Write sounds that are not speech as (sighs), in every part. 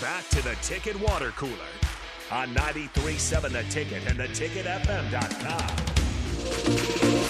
Back to the Ticket Water Cooler on 93.7 The Ticket and theticketfm.com.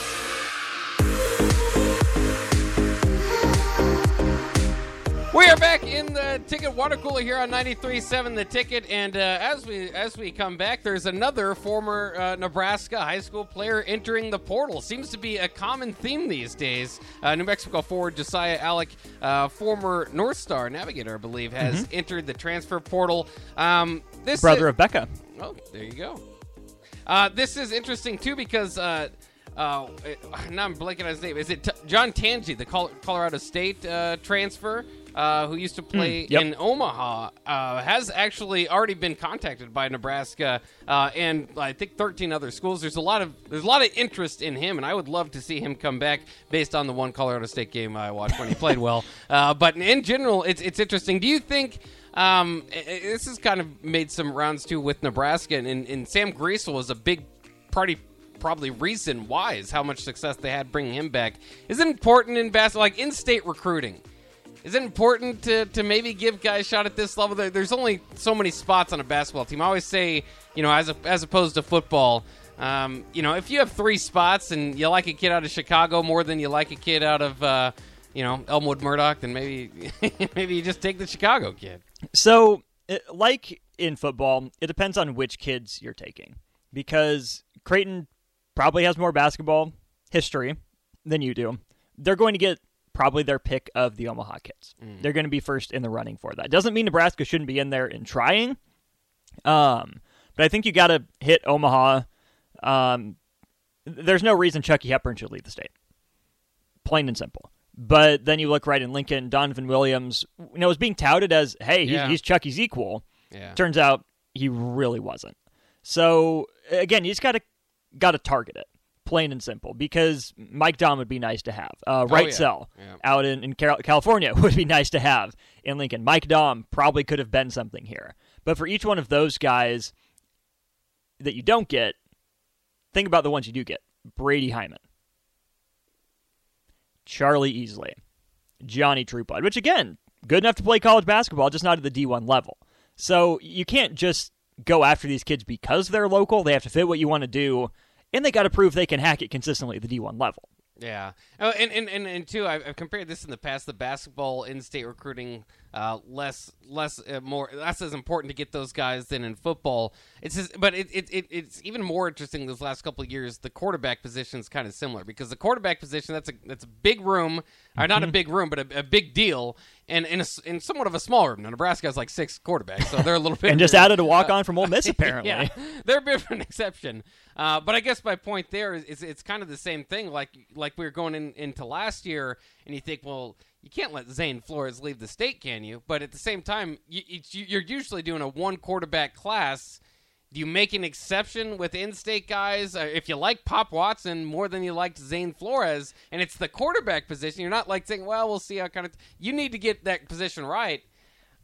We are back in the ticket water cooler here on 93.7 The Ticket, and uh, as we as we come back, there's another former uh, Nebraska high school player entering the portal. Seems to be a common theme these days. Uh, New Mexico forward Josiah Allick, uh, former North Star Navigator, I believe, has entered the transfer portal. Um, this Brother is- of Becca. Oh, there you go. Uh, this is interesting too because uh, uh, now I'm blanking on his name. Is it T- John Tonje, the Col- Colorado State uh, transfer? Uh, who used to play yep. in Omaha uh, has actually already been contacted by Nebraska uh, and I think 13 other schools. There's a lot of there's a lot of interest in him, and I would love to see him come back based on the one Colorado State game I watched when he (laughs) played well. Uh, but in general, it's it's interesting. Do you think? Um, this has kind of made some rounds too with Nebraska, and, and Sam Griesel was a big party. Probably reason why is how much success they had bringing him back. Is it important in basketball, like in-state recruiting? Is it important to, to maybe give guys a shot at this level? There's only so many spots on a basketball team. I always say, you know, as a, as opposed to football, um, you know, if you have three spots and you like a kid out of Chicago more than you like a kid out of, uh, you know, Elmwood Murdock, then maybe (laughs) maybe you just take the Chicago kid. So, like in football, it depends on which kids you're taking because Creighton probably has more basketball history than you do. They're going to get probably their pick of the Omaha kids. They're going to be first in the running for that. Doesn't mean Nebraska shouldn't be in there and trying. Um, but I think you got to hit Omaha. Um, there's no reason Chucky Hepburn should leave the state. Plain and simple. But then you look right in Lincoln, Donovan Williams, you know, was being touted as, hey, he's, Yeah. he's Chucky's equal. Yeah. Turns out he really wasn't. So again, you just got to got to target it, plain and simple. Because Mike Dom would be nice to have. Uh, right Oh, yeah. cell Yeah. out in in California (laughs) would be nice to have in Lincoln. Mike Dom probably could have been something here, but for each one of those guys that you don't get, think about the ones you do get. Brady Heiman, Charlie Easley, Johnny Trueblood, which again, good enough to play college basketball, just not at the D1 level. So you can't just go after these kids because they're local. They have to fit what you want to do, and they got to prove they can hack it consistently at the D1 level. Yeah. Oh, and and and, and two, I've, I've compared this in the past. The basketball in-state recruiting uh, less less uh, more less as important to get those guys than in football. It's just, but it, it, it it's even more interesting those last couple years. The quarterback position is kind of similar because the quarterback position that's a that's a big room, not a big room, but a, a big deal, and in a in somewhat of a small room. Now Nebraska has like six quarterbacks, so they're a little (laughs) bit And just added a walk on from Ole Miss, (laughs) apparently. yeah, (laughs) they're a bit of an exception. Uh, but I guess my point there is, is it's kind of the same thing. Like like we were going in, into last year, and you think, well, you can't let Zane Flores leave the state, can you? But at the same time, you- you're usually doing a one quarterback class. Do you make an exception with in-state guys? Uh, if you like Pop Watson more than you liked Zane Flores, and it's the quarterback position, you're not like saying, "Well, we'll see how kind of." You need to get that position right.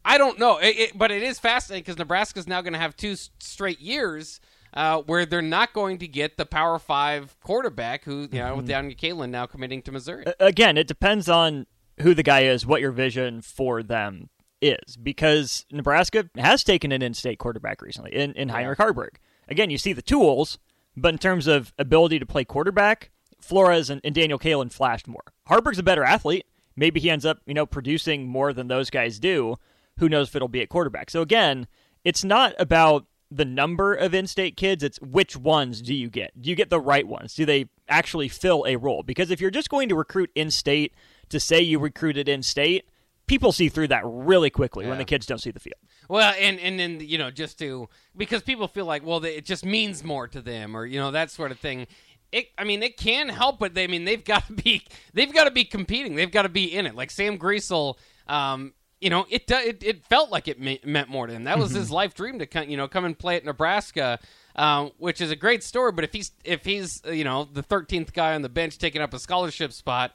I don't know, it, it, but it is fascinating because Nebraska is now going to have two straight years uh, where they're not going to get the Power Five quarterback who, you know, with Daniel Kaelin now committing to Missouri. again, it depends on who the guy is, what your vision for them is, because Nebraska has taken an in-state quarterback recently in, in Heinrich Haarberg. Again, you see the tools, but in terms of ability to play quarterback, Flores and, and Daniel Kaelin flashed more. Haarberg's a better athlete. Maybe he ends up, you know, producing more than those guys do. Who knows if it'll be at quarterback? So again, it's not about the number of in-state kids. It's which ones do you get? Do you get the right ones? Do they actually fill a role? Because if you're just going to recruit in-state to say you recruited in-state, people see through that really quickly when the kids don't see the field. Well, and and then you know just to because people feel like well it just means more to them or you know that sort of thing. It, I mean, it can help, but they, I mean, they've got to be, they've got to be competing. They've got to be in it. Like Sam Griesel, um, you know, it, it it felt like it me- meant more to him. That was his life dream to come, you know, come and play at Nebraska, um, which is a great story. But if he's if he's uh, you know the thirteenth guy on the bench taking up a scholarship spot,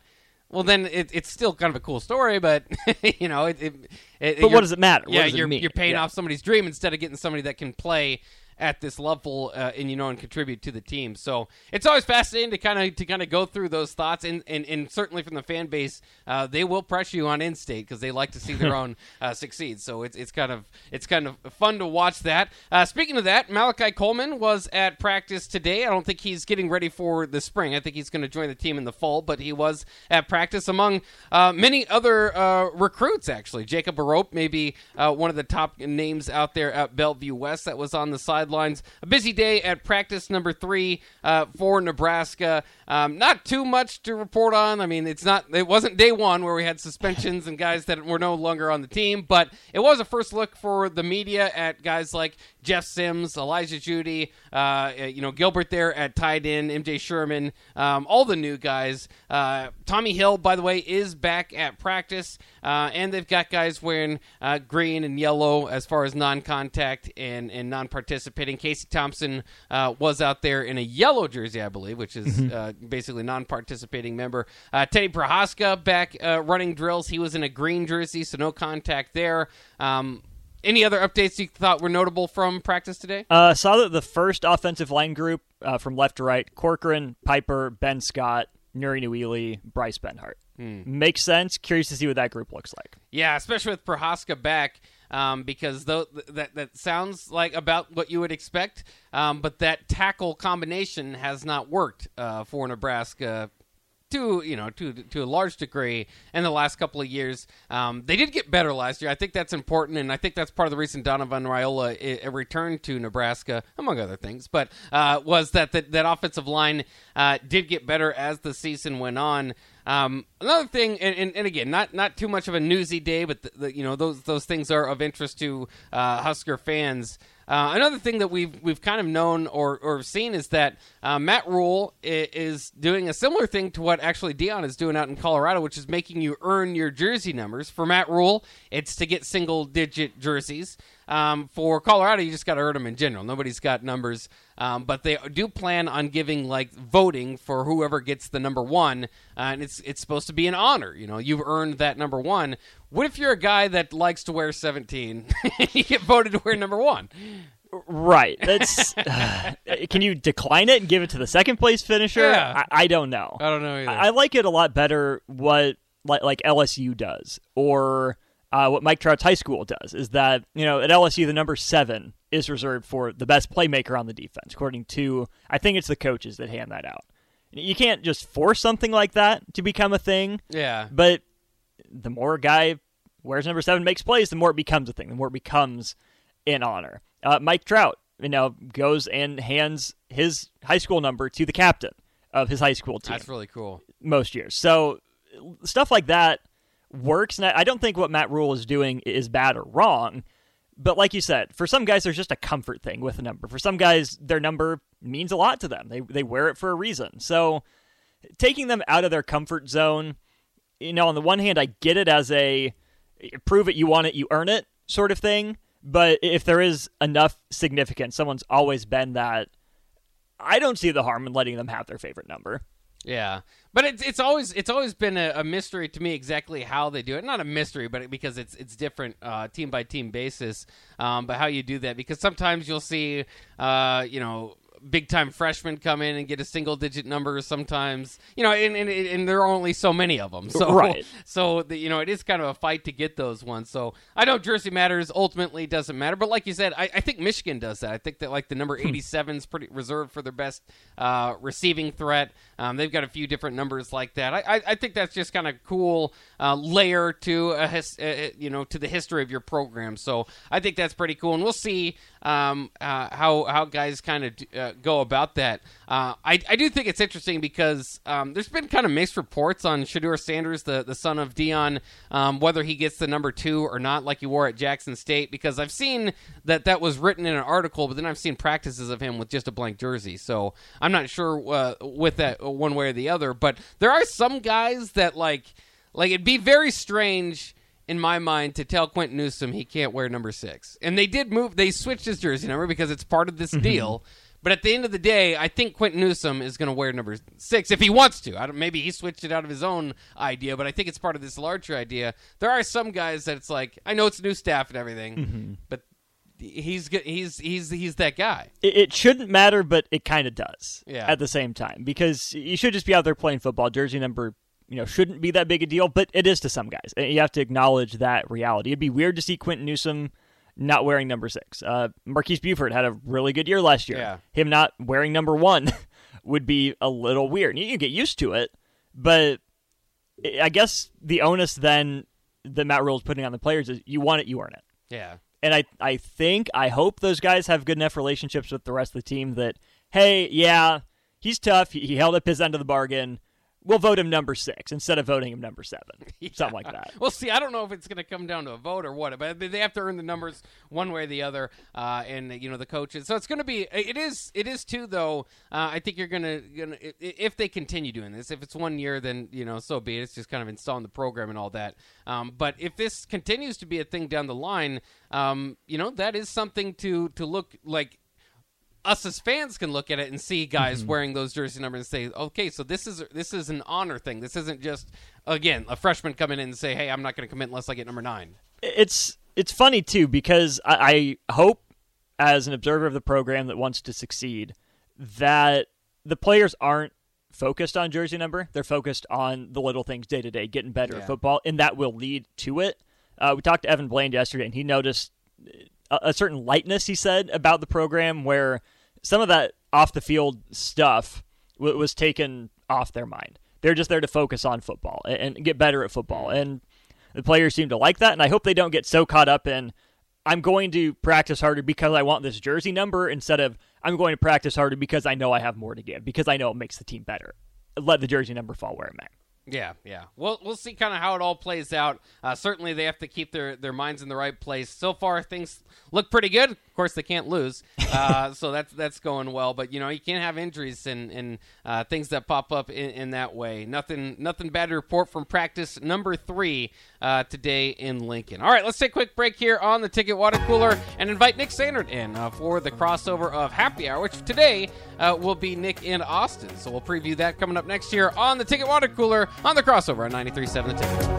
well, then it, it's still kind of a cool story. But (laughs) you know, it. it, it But what does it matter? What Yeah, you're you're paying Yeah. off somebody's dream instead of getting somebody that can play at this level uh, and you know and contribute to the team. So it's always fascinating to kind of to kind of go through those thoughts and and, and certainly from the fan base, uh, they will press you on in-state because they like to see their (laughs) own uh, succeed. So it's it's kind of it's kind of fun to watch that. Uh, speaking of that, Malachi Coleman was at practice today. I don't think he's getting ready for the spring. I think he's going to join the team in the fall, but he was at practice among uh, many other uh, recruits. Actually, Jacob Barope, maybe uh, one of the top names out there at Bellevue West, that was on the sidelines. A busy day at practice number three uh, for Nebraska. Um, not too much to report on. I mean, it's not. It wasn't day one where we had suspensions and guys that were no longer on the team, but it was a first look for the media at guys like Jeff Sims, Elijah Judy, uh, you know Gilbert there at tight end, MJ Sherman, um, all the new guys. Uh, Tommy Hill, by the way, is back at practice, uh, and they've got guys wearing uh, green and yellow as far as non-contact and and non-participating. Casey Thompson uh, was out there in a yellow jersey, I believe, which is uh, basically non-participating member. Teddy Prochazka back running drills. He was in a green jersey, so no contact there. Um, any other updates you thought were notable from practice today? Uh, saw that the first offensive line group uh, from left to right: Corcoran, Piper, Ben Scott, Nouri Nouili, Bryce Benhart. Hmm. Makes sense. Curious to see what that group looks like. Yeah, especially with Prochazka back. Um, because th- that that sounds like about what you would expect, um, but that tackle combination has not worked uh, for Nebraska to you know to to a large degree in the last couple of years. Um, they did get better last year. I think that's important, and I think that's part of the reason Donovan Raiola I- returned to Nebraska, among other things. But uh, was that, that that offensive line uh, did get better as the season went on. Um, another thing, and, and, and, again, not not too much of a newsy day, but the, the, you know those those things are of interest to uh, Husker fans. Uh, another thing that we've we've kind of known or, or seen is that uh, Matt Rhule is doing a similar thing to what actually Deion is doing out in Colorado, which is making you earn your jersey numbers. For Matt Rhule, it's to get single digit jerseys. Um, for Colorado, you just got to earn them in general. Nobody's got numbers, um, but they do plan on giving like voting for whoever gets the number one, uh, and it's it's supposed to be an honor. You know, you've earned that number one. What if you're a guy that likes to wear 17? (laughs) you get voted to wear number one. Right. That's. Uh, (sighs) can you decline it and give it to the second place finisher? Yeah. I, I don't know. I don't know either. I, I, like it a lot better. What like like LSU does, or uh, what Mike Trout's high school does, is that you know at LSU the number seven is reserved for the best playmaker on the defense, according to I think it's the coaches that hand that out. You can't just force something like that to become a thing. Yeah. But the more a guy wears number seven makes plays, the more it becomes a thing, the more it becomes an honor. Uh, Mike Trout, you know, goes and hands his high school number to the captain of his high school team. That's really cool. Most years. So stuff like that works. And I don't think what Matt Rhule is doing is bad or wrong. But like you said, for some guys, there's just a comfort thing with a number. For some guys, their number means a lot to them. They, they wear it for a reason. So taking them out of their comfort zone – you know, on the one hand, I get it as a prove it, you want it, you earn it sort of thing. But if there is enough significance, someone's always been that. I don't see the harm in letting them have their favorite number. Yeah, but it's it's always it's always been a, a, mystery to me exactly how they do it. Not a mystery, but because it's it's different uh, team by team basis. Um, but how you do that because sometimes you'll see, uh, you know, big time freshmen come in and get a single digit number sometimes you know and, and, and there are only so many of them. So right. (laughs) so the, you know it is kind of a fight to get those ones. So i know jersey matters ultimately doesn't matter but like you said i, I think michigan does that. I think that like the number hmm. 87 is pretty reserved for their best uh, receiving threat. Um, they've got a few different numbers like that. I, I, I think that's just kind of cool uh, layer to a his, uh, you know to the history of your program. So i think that's pretty cool and we'll see um, uh, how how guys kind of go about that. Uh, I, I do think it's interesting because um, there's been kind of mixed reports on Shedeur Sanders, the, the son of Deion, um, whether he gets the number two or not, like he wore at Jackson State. Because I've seen that that was written in an article, but then I've seen practices of him with just a blank jersey. So I'm not sure uh, with that one way or the other. But there are some guys that like like it'd be very strange in my mind to tell Quinton Newsome he can't wear number six. And they did move, they switched his jersey number because it's part of this mm-hmm. deal. But at the end of the day, I think Quinton Newsome is going to wear number six if he wants to. I don't, maybe he switched it out of his own idea, but I think it's part of this larger idea. There are some guys that it's like, I know it's new staff and everything, mm-hmm. but he's he's he's he's that guy. It, it shouldn't matter, but it kind of does. Yeah. At the same time, because you should just be out there playing football. Jersey number, you know, shouldn't be that big a deal, but it is to some guys. And you have to acknowledge that reality. It'd be weird to see Quinton Newsome not wearing number six. Uh, Marques Buford had a really good year last year. Yeah. Him not wearing number one (laughs) would be a little weird. You, you get used to it, but I guess the onus then that Matt Rhule is putting on the players is you want it, you earn it. Yeah. And I, I think, I hope those guys have good enough relationships with the rest of the team that, hey, yeah, he's tough. He, he held up his end of the bargain. We'll vote him number six instead of voting him number seven. (laughs) Something like that. Well, see, I don't know if it's going to come down to a vote or what, but they have to earn the numbers one way or the other, uh, and you know the coaches. So it's going to be. It is. It is too, though. Uh, I think you're going to, gonna if they continue doing this. If it's one year, then you know, so be it. It's just kind of installing the program and all that. Um, but if this continues to be a thing down the line, um, you know, that is something to to look like us as fans can look at it and see guys Mm-hmm. wearing those jersey numbers and say, okay, so this is this is an honor thing. This isn't just again a freshman coming in and say, hey, I'm not going to commit unless I get number nine. it's it's funny too because I, I hope as an observer of the program that wants to succeed that the players aren't focused on jersey number they're focused on the little things day to day getting better Yeah. at football and that will lead to it uh, we talked to evan bland yesterday and he noticed a, certain lightness he said about the program where some of that off the field stuff w- was taken off their mind they're just there to focus on football and, and get better at football and the players seem to like that, and I hope they don't get so caught up in I'm going to practice harder because I want this jersey number instead of I'm going to practice harder because I know I have more to give because I know it makes the team better. Let the jersey number fall where it may. Yeah, yeah. We'll we'll see kind of how it all plays out. Uh, certainly, they have to keep their, their minds in the right place. So far, things look pretty good. Of course, they can't lose, uh, (laughs) so that's that's going well. But you know, you can't have injuries and and uh, things that pop up in, in that way. Nothing nothing bad to report from practice number three uh, today in Lincoln. All right, let's take a quick break here on the Ticket Water Cooler and invite Nick Sandert in uh, for the crossover of Happy Hour, which today uh, will be Nick in Austin. So we'll preview that coming up next year on the Ticket Water Cooler on the crossover on 93.7 The Ticket.